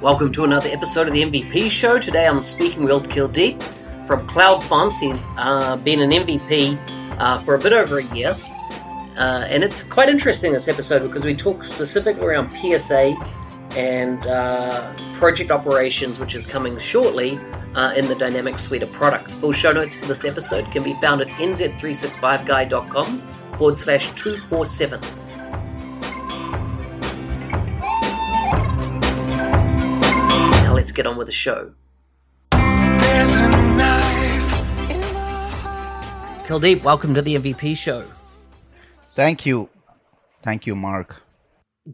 Welcome to another episode of the MVP Show. Today I'm speaking with Kuldeep from CloudFronts. He's uh, been an MVP uh, for a bit over a year. Uh, and it's quite interesting this episode because we talk specifically around PSA and uh, project operations, which is coming shortly uh, in the Dynamic suite of products. Full show notes for this episode can be found at nz365guy.com forward slash 247. Get on with the show. Kuldeep, welcome to the MVP show. Thank you. Thank you, Mark.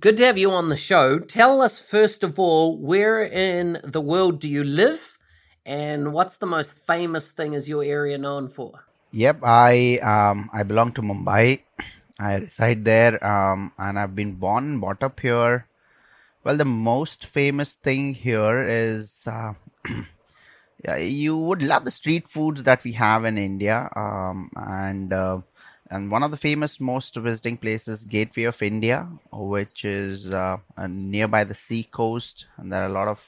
Good to have you on the show. Tell us, first of all, where in the world do you live and what's the most famous thing is your area known for? Yep, I um, I belong to Mumbai. I reside there, um, and I've been born and brought up here. Well, the most famous thing here is uh, you would love the street foods that we have in India, um, and uh, and one of the famous most visiting places, Gateway of India, which is uh, nearby the sea coast, and there are a lot of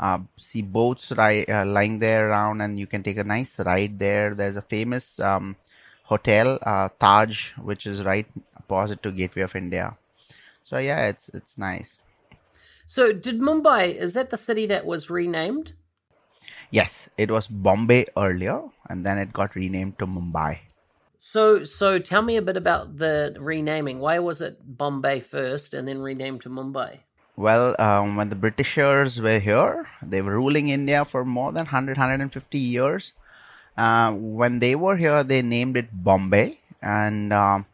uh, boats ri- uh, lying there around, and you can take a nice ride there. There's a famous um, hotel, uh, Taj, which is right opposite to Gateway of India. So yeah, it's it's nice. So did Mumbai is that the city that was renamed? Yes, it was Bombay earlier, and then it got renamed to Mumbai. So so tell me a bit about the renaming. Why was it Bombay first and then renamed to Mumbai? Well, um, when the Britishers were here, they were ruling India for more than 100, 150 years. Uh, when they were here, they named it Bombay. And um,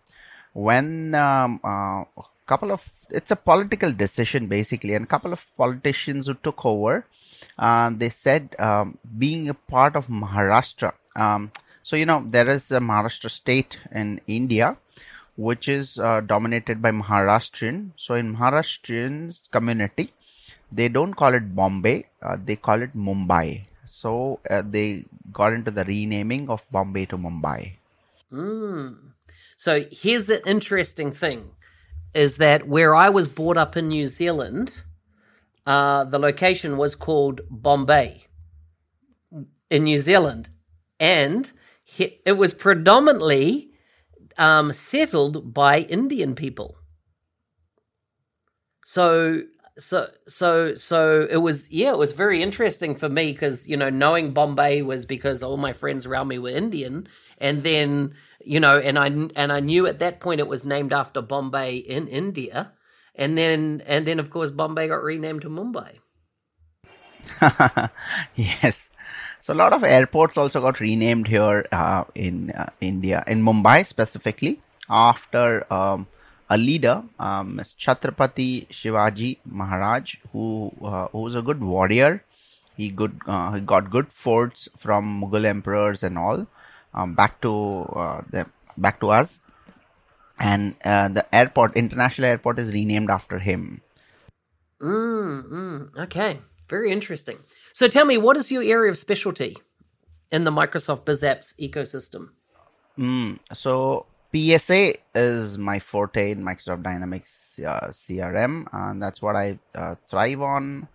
when um, uh, couple of, it's a political decision basically, and a couple of politicians who took over, uh, they said um, being a part of Maharashtra. Um, so, you know, there is a Maharashtra state in India which is uh, dominated by Maharashtrian. So in Maharashtrian community, they don't call it Bombay, uh, they call it Mumbai. So uh, they got into the renaming of Bombay to Mumbai. Mm. So here's an interesting thing: is that where I was brought up in New Zealand, uh, the location was called Bombay in New Zealand, and it was predominantly um, settled by Indian people. So so so so it was yeah it was very interesting for me because you know knowing bombay was because all my friends around me were indian and then you know and i and i knew at that point it was named after bombay in india. And then and then of course bombay got renamed to mumbai. Yes. So a lot of airports also got renamed here uh, in uh, India, in Mumbai specifically, after um, a leader, um, Chhatrapati Shivaji Maharaj, who uh, who was a good warrior. He good uh, he got good forts from Mughal emperors and all um, back to uh, the back to us, and uh, the airport, international airport, is renamed after him. Mm, mm, okay, very interesting. So tell me, what is your area of specialty in the Microsoft BizApps ecosystem? Mm, so PSA is my forte in Microsoft Dynamics uh, CRM, and that's what I uh, thrive on.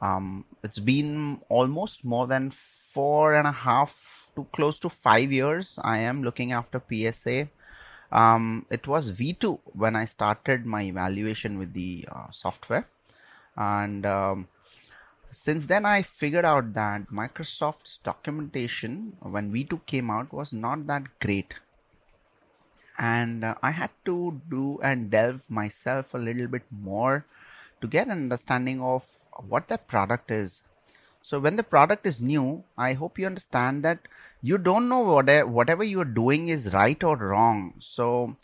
Um, it's been almost more than four and a half to close to five years. I am looking after PSA. Um, it was V2 when I started my evaluation with the uh, software, and um, since then i figured out that microsoft's documentation when v2 came out was not that great and uh, i had to do and delve myself a little bit more to get an understanding of what that product is so when the product is new i hope you understand that you don't know whatever, whatever you are doing is right or wrong so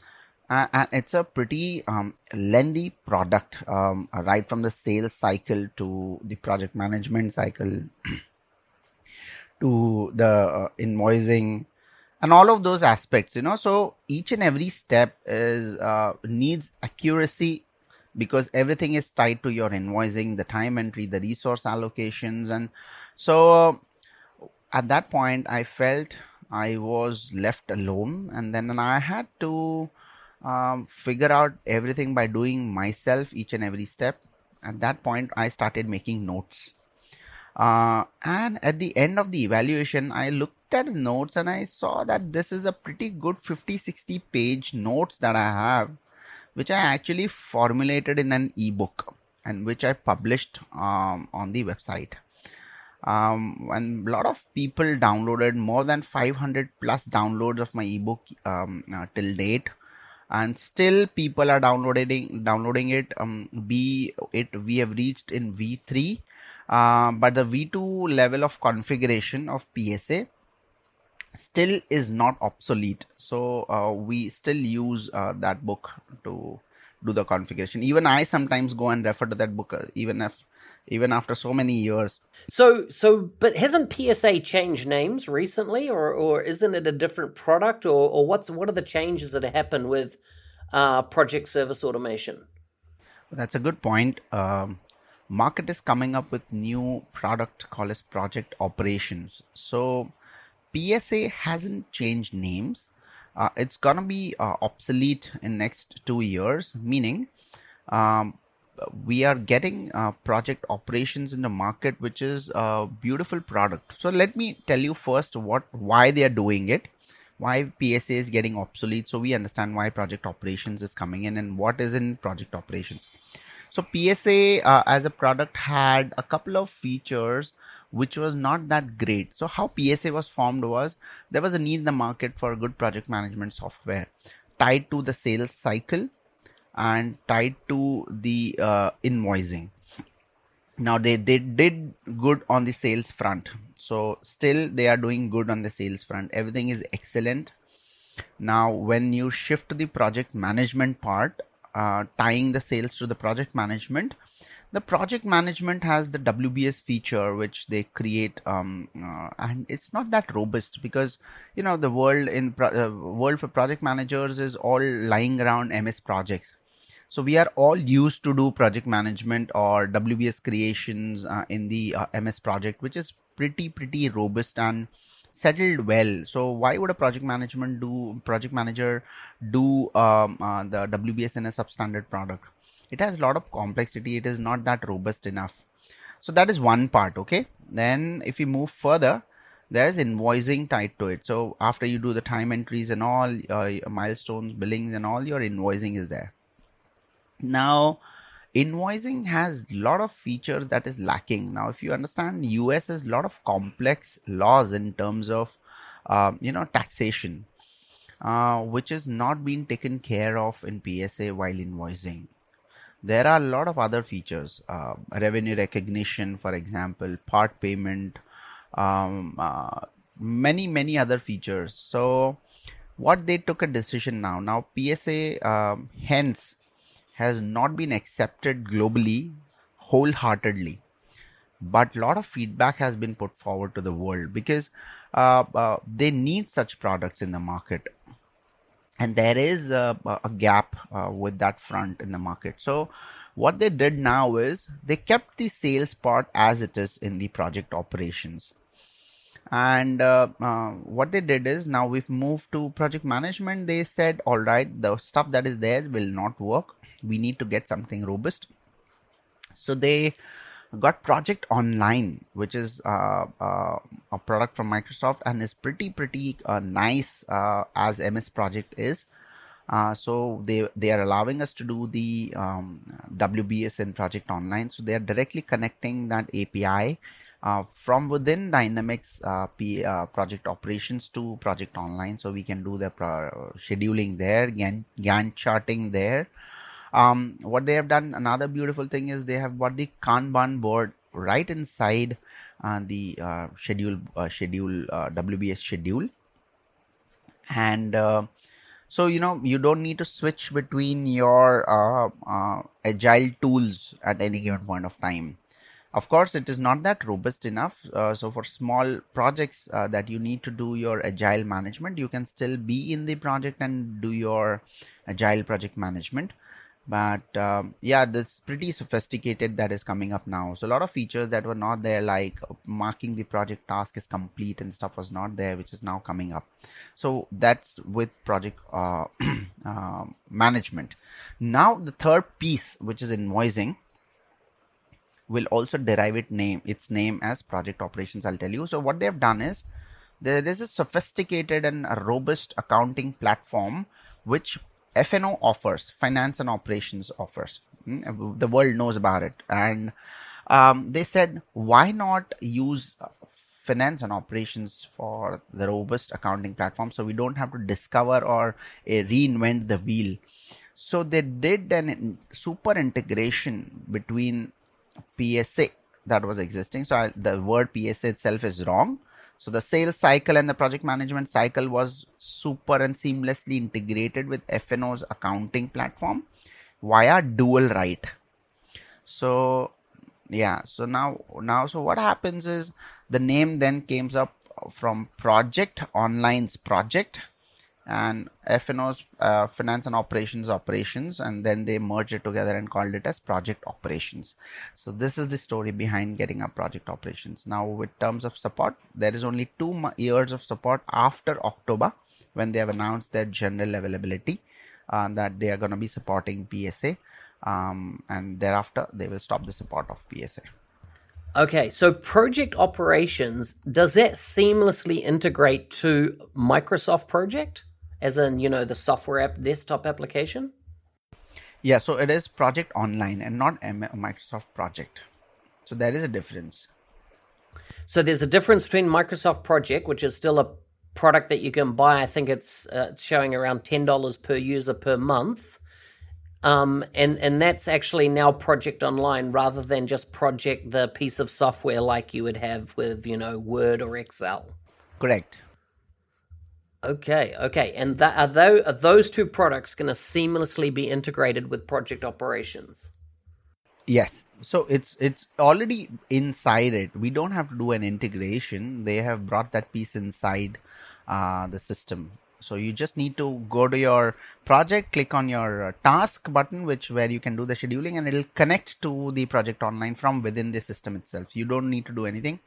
uh, and it's a pretty um, lengthy product, um, right from the sales cycle to the project management cycle to the uh, invoicing and all of those aspects. You know, so each and every step is uh, needs accuracy because everything is tied to your invoicing, the time entry, the resource allocations, and so at that point, I felt I was left alone, and then I had to um, figure out everything by doing myself each and every step. At that point, I started making notes. Uh, and at the end of the evaluation, I looked at notes and I saw that this is a pretty good 50 60 page notes that I have, which I actually formulated in an ebook and which I published um, on the website. Um, and a lot of people downloaded more than 500 plus downloads of my ebook um, uh, till date. And still people are downloading downloading it um, b it we have reached in v3 uh, but the v2 level of configuration of psa still is not obsolete so uh, we still use uh, that book to do the configuration even i sometimes go and refer to that book uh, even if even after so many years. So, so, but hasn't PSA changed names recently, or or isn't it a different product, or or what's what are the changes that happen with uh, Project Service Automation? That's a good point. Um, market is coming up with new product called as Project Operations. So, PSA hasn't changed names. Uh, it's gonna be uh, obsolete in next two years, meaning um, we are getting uh, project operations in the market which is a beautiful product so let me tell you first what why they are doing it why psa is getting obsolete so we understand why project operations is coming in and what is in project operations so psa uh, as a product had a couple of features which was not that great. So how psa was formed was there was a need in the market for good project management software tied to the sales cycle and tied to the uh, invoicing. Now they they did good on the sales front. So still they are doing good on the sales front. Everything is excellent. Now when you shift to the project management part uh, tying the sales to the project management the project management has the WBS feature which they create, um, uh, and it's not that robust because you know the world in pro- uh, world for project managers is all lying around MS projects. So we are all used to do project management or WBS creations uh, in the uh, MS project, which is pretty pretty robust and settled well. So why would a project management do project manager do um, uh, the WBS in a substandard product? It has a lot of complexity. It is not that robust enough. So that is one part. Okay. Then if we move further, there's invoicing tied to it. So after you do the time entries and all uh, milestones, billings and all, your invoicing is there. Now, invoicing has a lot of features that is lacking. Now, if you understand, US has a lot of complex laws in terms of, uh, you know, taxation, uh, which is not being taken care of in PSA while invoicing. There are a lot of other features, uh, revenue recognition, for example, part payment, um, uh, many, many other features. So, what they took a decision now, now PSA, um, hence, has not been accepted globally wholeheartedly but a lot of feedback has been put forward to the world because uh, uh, they need such products in the market and there is a, a gap uh, with that front in the market. So what they did now is they kept the sales part as it is in the project operations. And uh, uh, what they did is now we've moved to project management. They said all right the stuff that is there will not work. We need to get something robust. So they got project online which is uh, uh, a product from microsoft and is pretty pretty uh, nice uh, as ms project is. Uh, so they they are allowing us to do the um, wbs in project online. So they are directly connecting that api uh, from within dynamics P, project operations to project online. So we can do the pro- scheduling there gantt charting there um, what they have done, another beautiful thing is they have got the Kanban board right inside uh, the uh, schedule uh, schedule uh, WBS schedule, and uh, So you know you don't need to switch between your uh, agile tools at any given point of time. Of course, it is not that robust enough. So for small projects that you need to do your agile management, you can still be in the project and do your agile project management but um, yeah this pretty sophisticated that is coming up now. So a lot of features that were not there like marking the project task is complete and stuff was not there which is now coming up. So that's with project uh, uh, management. Now the third piece which is invoicing will also derive it name its name as project operations i'll tell you. So what they have done is there is a sophisticated and a robust accounting platform which FNO offers, finance and operations offers. Hmm, the world knows about it. And um, they said, why not use uh, finance and operations for the robust accounting platform so we don't have to discover or uh, reinvent the wheel? So they did an super integration between PSA that was existing. So I, the word PSA itself is wrong so the sales cycle and the project management cycle was super and seamlessly integrated with FNO's accounting platform via dual write. So yeah, so now now so what happens is the name then comes up from project online's project and FNO's uh, finance and operations operations, and then they merged it together and called it as project operations. So this is the story behind getting up project operations. Now, with terms of support, there is only two years of support after October when they have announced their general availability uh, that they are going to be supporting PSA, um, and thereafter they will stop the support of PSA. Okay, so project operations does that seamlessly integrate to Microsoft Project? As in you know the software app desktop application? Yeah so it is project online and not microsoft project. So there is a difference. So there's a difference between microsoft project which is still a product that you can buy i think it's, uh, showing around $10 per user per month. Um, and and that's actually now project online rather than just project the piece of software like you would have with you know word or excel. Correct Okay, okay, and that are those, are those two products going to seamlessly be integrated with project operations? Yes. So it's it's already inside it. We don't have to do an integration. They have brought that piece inside uh, the system. So you just need to go to your project, click on your uh, task button, which where you can do the scheduling, and it'll connect to the project online from within the system itself. You don't need to do anything.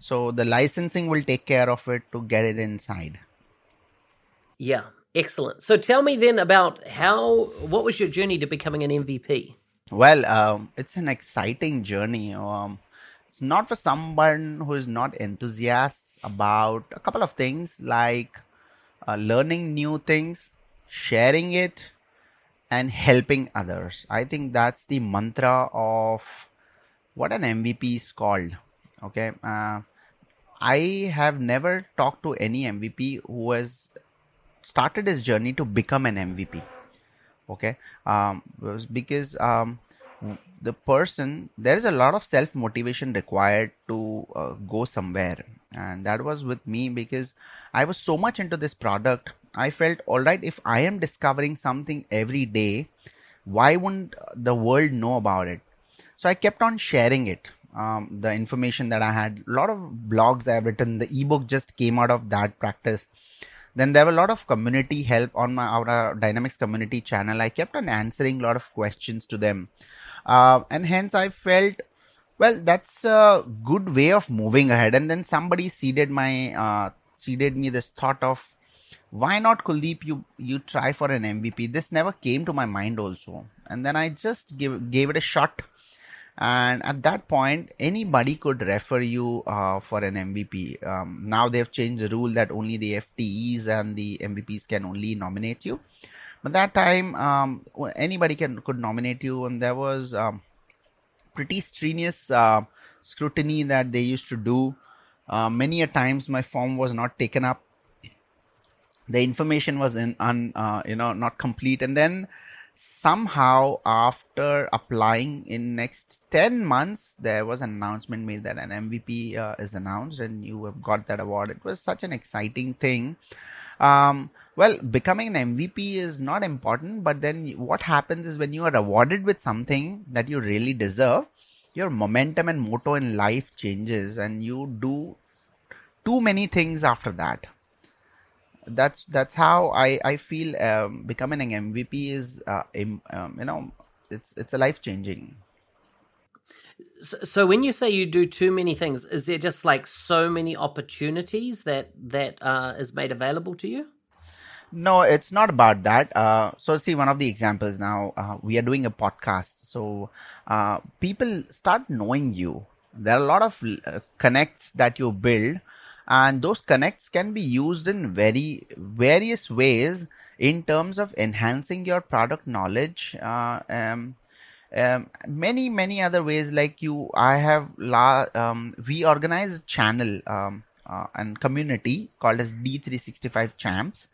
So the licensing will take care of it to get it inside. Yeah, excellent. So tell me then about how, what was your journey to becoming an MVP? Well, um, it's an exciting journey. Um, it's not for someone who is not enthusiastic about a couple of things like uh, learning new things, sharing it, and helping others. I think that's the mantra of what an MVP is called. Okay. Uh, I have never talked to any MVP who has started his journey to become an MVP. Okay, um, because um, the person there is a lot of self motivation required to uh, go somewhere, and that was with me because I was so much into this product. I felt all right if I am discovering something every day, why wouldn't the world know about it? So I kept on sharing it. Um, the information that I had, a lot of blogs I have written, the ebook just came out of that practice then there were a lot of community help on my our dynamics community channel. I kept on answering a lot of questions to them. Uh, and hence i felt well that's a good way of moving ahead. And then somebody seeded my uh, seeded me this thought of why not kuldeep you you try for an mvp this never came to my mind also. And then i just give, gave it a shot and at that point anybody could refer you uh, for an mvp um, now they've changed the rule that only the ftes and the mvps can only nominate you. But that time um, anybody can could nominate you. And there was um, pretty strenuous uh, scrutiny that they used to do. Uh, many a times my form was not taken up. The information was in un, uh, you know not complete. And then somehow after applying in next 10 months there was an announcement made that an mvp uh, is announced and you have got that award. It was such an exciting thing. Um, well, becoming an MVP is not important, but then what happens is when you are awarded with something that you really deserve, your momentum and motto in life changes and you do too many things after that that's that's how i i feel um, becoming an mvp is uh, um, you know it's it's a life changing so, so, when you say you do too many things is there just like so many opportunities that that uh, is made available to you? No it's not about that. Uh, so see one of the examples now uh, we are doing a podcast. So uh, people start knowing you. There are a lot of uh, connects that you build and those connects can be used in very various ways in terms of enhancing your product knowledge uh, um, um, many many other ways like you i have la, um, we organize a channel um, uh, and community called as d365 champs.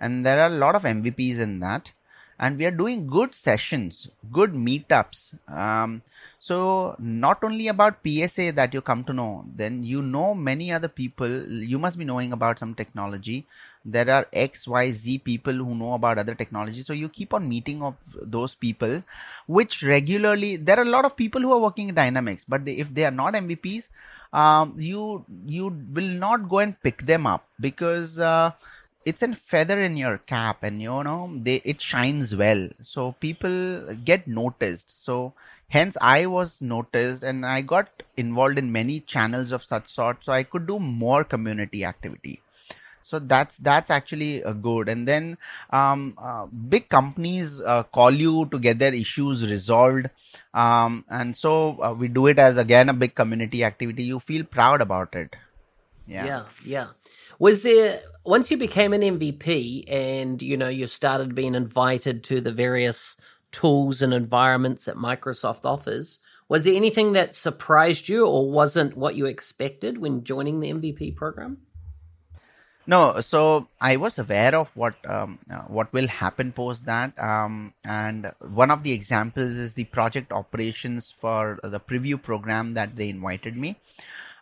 And there are a lot of mvps in that and we are doing good sessions good meetups. Um, so not only about psa that you come to know then you know many other people. You must be knowing about some technology. There are x y z people who know about other technology. So you keep on meeting of those people which regularly there are a lot of people who are working in dynamics but they, if they are not mvps um, you you will not go and pick them up because uh, it's a feather in your cap and you know they it shines well. So people get noticed. So hence i was noticed and i got involved in many channels of such sort so i could do more community activity. So that's that's actually uh, good. And then um, uh, big companies uh, call you to get their issues resolved. Um, and so uh, we do it as again a big community activity. You feel proud about it. Yeah. Yeah, yeah. Was there once you became an MVP and you know you started being invited to the various tools and environments that Microsoft offers, was there anything that surprised you or wasn't what you expected when joining the MVP program? No, so I was aware of what um, uh, what will happen post that, um, and one of the examples is the project operations for the preview program that they invited me.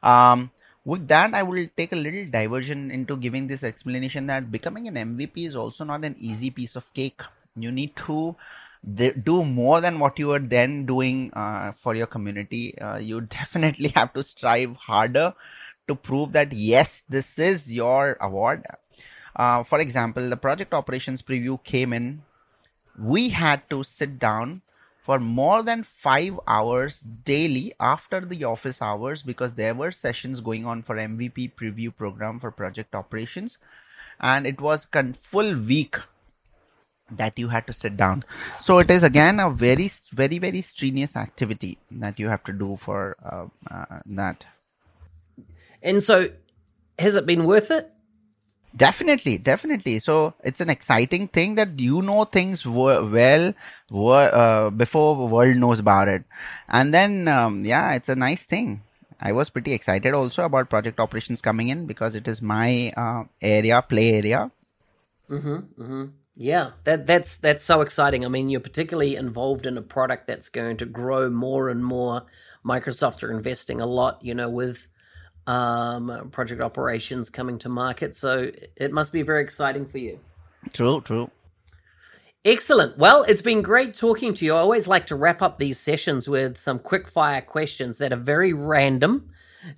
Um, with that i will take a little diversion into giving this explanation that becoming an mvp is also not an easy piece of cake. You need to do more than what you were then doing uh, for your community. Uh, you definitely have to strive harder to prove that yes this is your award. Uh, for example the project operations preview came in. We had to sit down for more than five hours daily after the office hours because there were sessions going on for MVP preview program for project operations. And it was a full week that you had to sit down. So it is again a very, very, very strenuous activity that you have to do for uh, uh, that. And so, has it been worth it? Definitely, definitely. So it's an exciting thing that you know things well uh, before the world knows about it, and then um, yeah, it's a nice thing. I was pretty excited also about project operations coming in because it is my uh, area, play area. Mm-hmm, mm-hmm. Yeah, that that's that's so exciting. I mean, you're particularly involved in a product that's going to grow more and more. Microsoft are investing a lot, you know, with um, project operations coming to market. So it must be very exciting for you. True, true. Excellent. Well, it's been great talking to you. I always like to wrap up these sessions with some quick fire questions that are very random.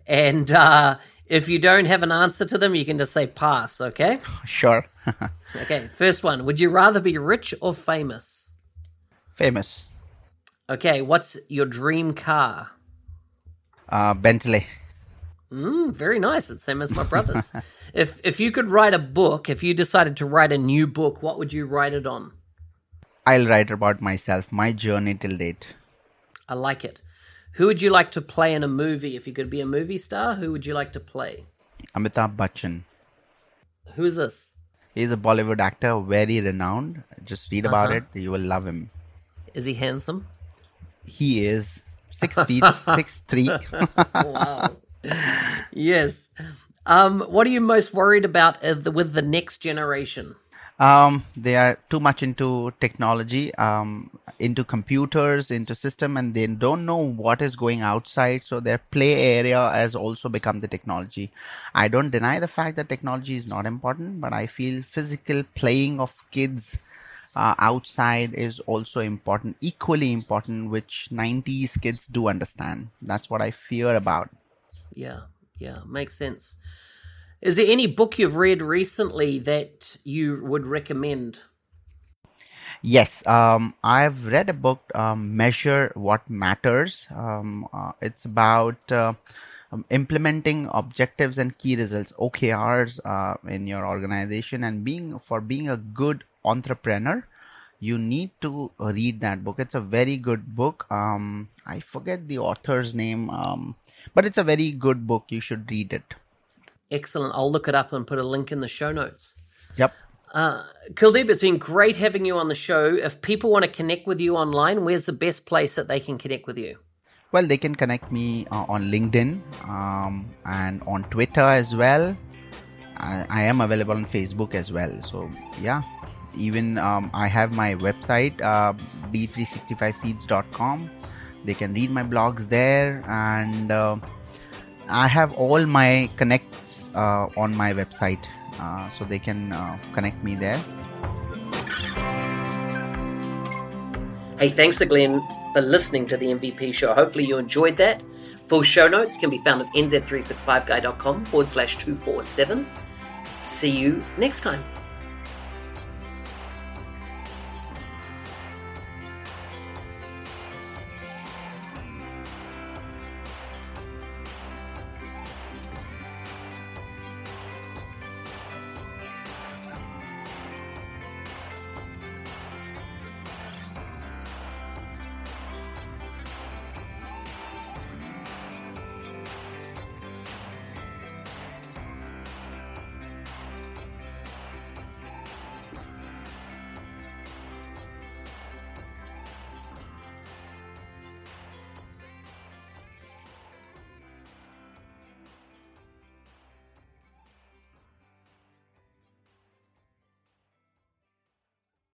And uh, if you don't have an answer to them, you can just say pass, okay? Sure. okay, first one. Would you rather be rich or famous? Famous. Okay, what's your dream car? Uh, Bentley. Mm, very nice. It's same as my brother's. if if you could write a book, if you decided to write a new book, what would you write it on? I'll write about myself, my journey till date. I like it. Who would you like to play in a movie? If you could be a movie star, who would you like to play? Amitabh Bachchan. Who is this? He's a Bollywood actor, very renowned. Just read about uh-huh. it. You will love him. Is he handsome? He is. Six feet, six three. wow yes. Um, what are you most worried about with the next generation? Um, they are too much into technology, um, into computers, into system, and they don't know what is going outside. So their play area has also become the technology. I don't deny the fact that technology is not important, but I feel physical playing of kids uh, outside is also important, equally important, which 90s kids do understand. That's what I fear about. Yeah, yeah, makes sense. Is there any book you've read recently that you would recommend? Yes, um, I've read a book, um, Measure What Matters. Um, uh, it's about uh, um, implementing objectives and key results, OKRs, uh, in your organization, and being for being a good entrepreneur. You need to read that book. It's a very good book. Um, I forget the author's name, um, but it's a very good book. You should read it. Excellent. I'll look it up and put a link in the show notes. Yep. Uh, Kuldeep, it's been great having you on the show. If people want to connect with you online, where's the best place that they can connect with you? Well, they can connect me uh, on LinkedIn um, and on Twitter as well. I, I, am available on Facebook as well. So, yeah, even um, I have my website, uh, b365feeds.com. They can read my blogs there and uh, I have all my connects uh, on my website, uh, so they can uh, connect me there. Hey, thanks again for listening to the MVP show. Hopefully, you enjoyed that. Full show notes can be found at nz365guy.com forward slash 247. See you next time.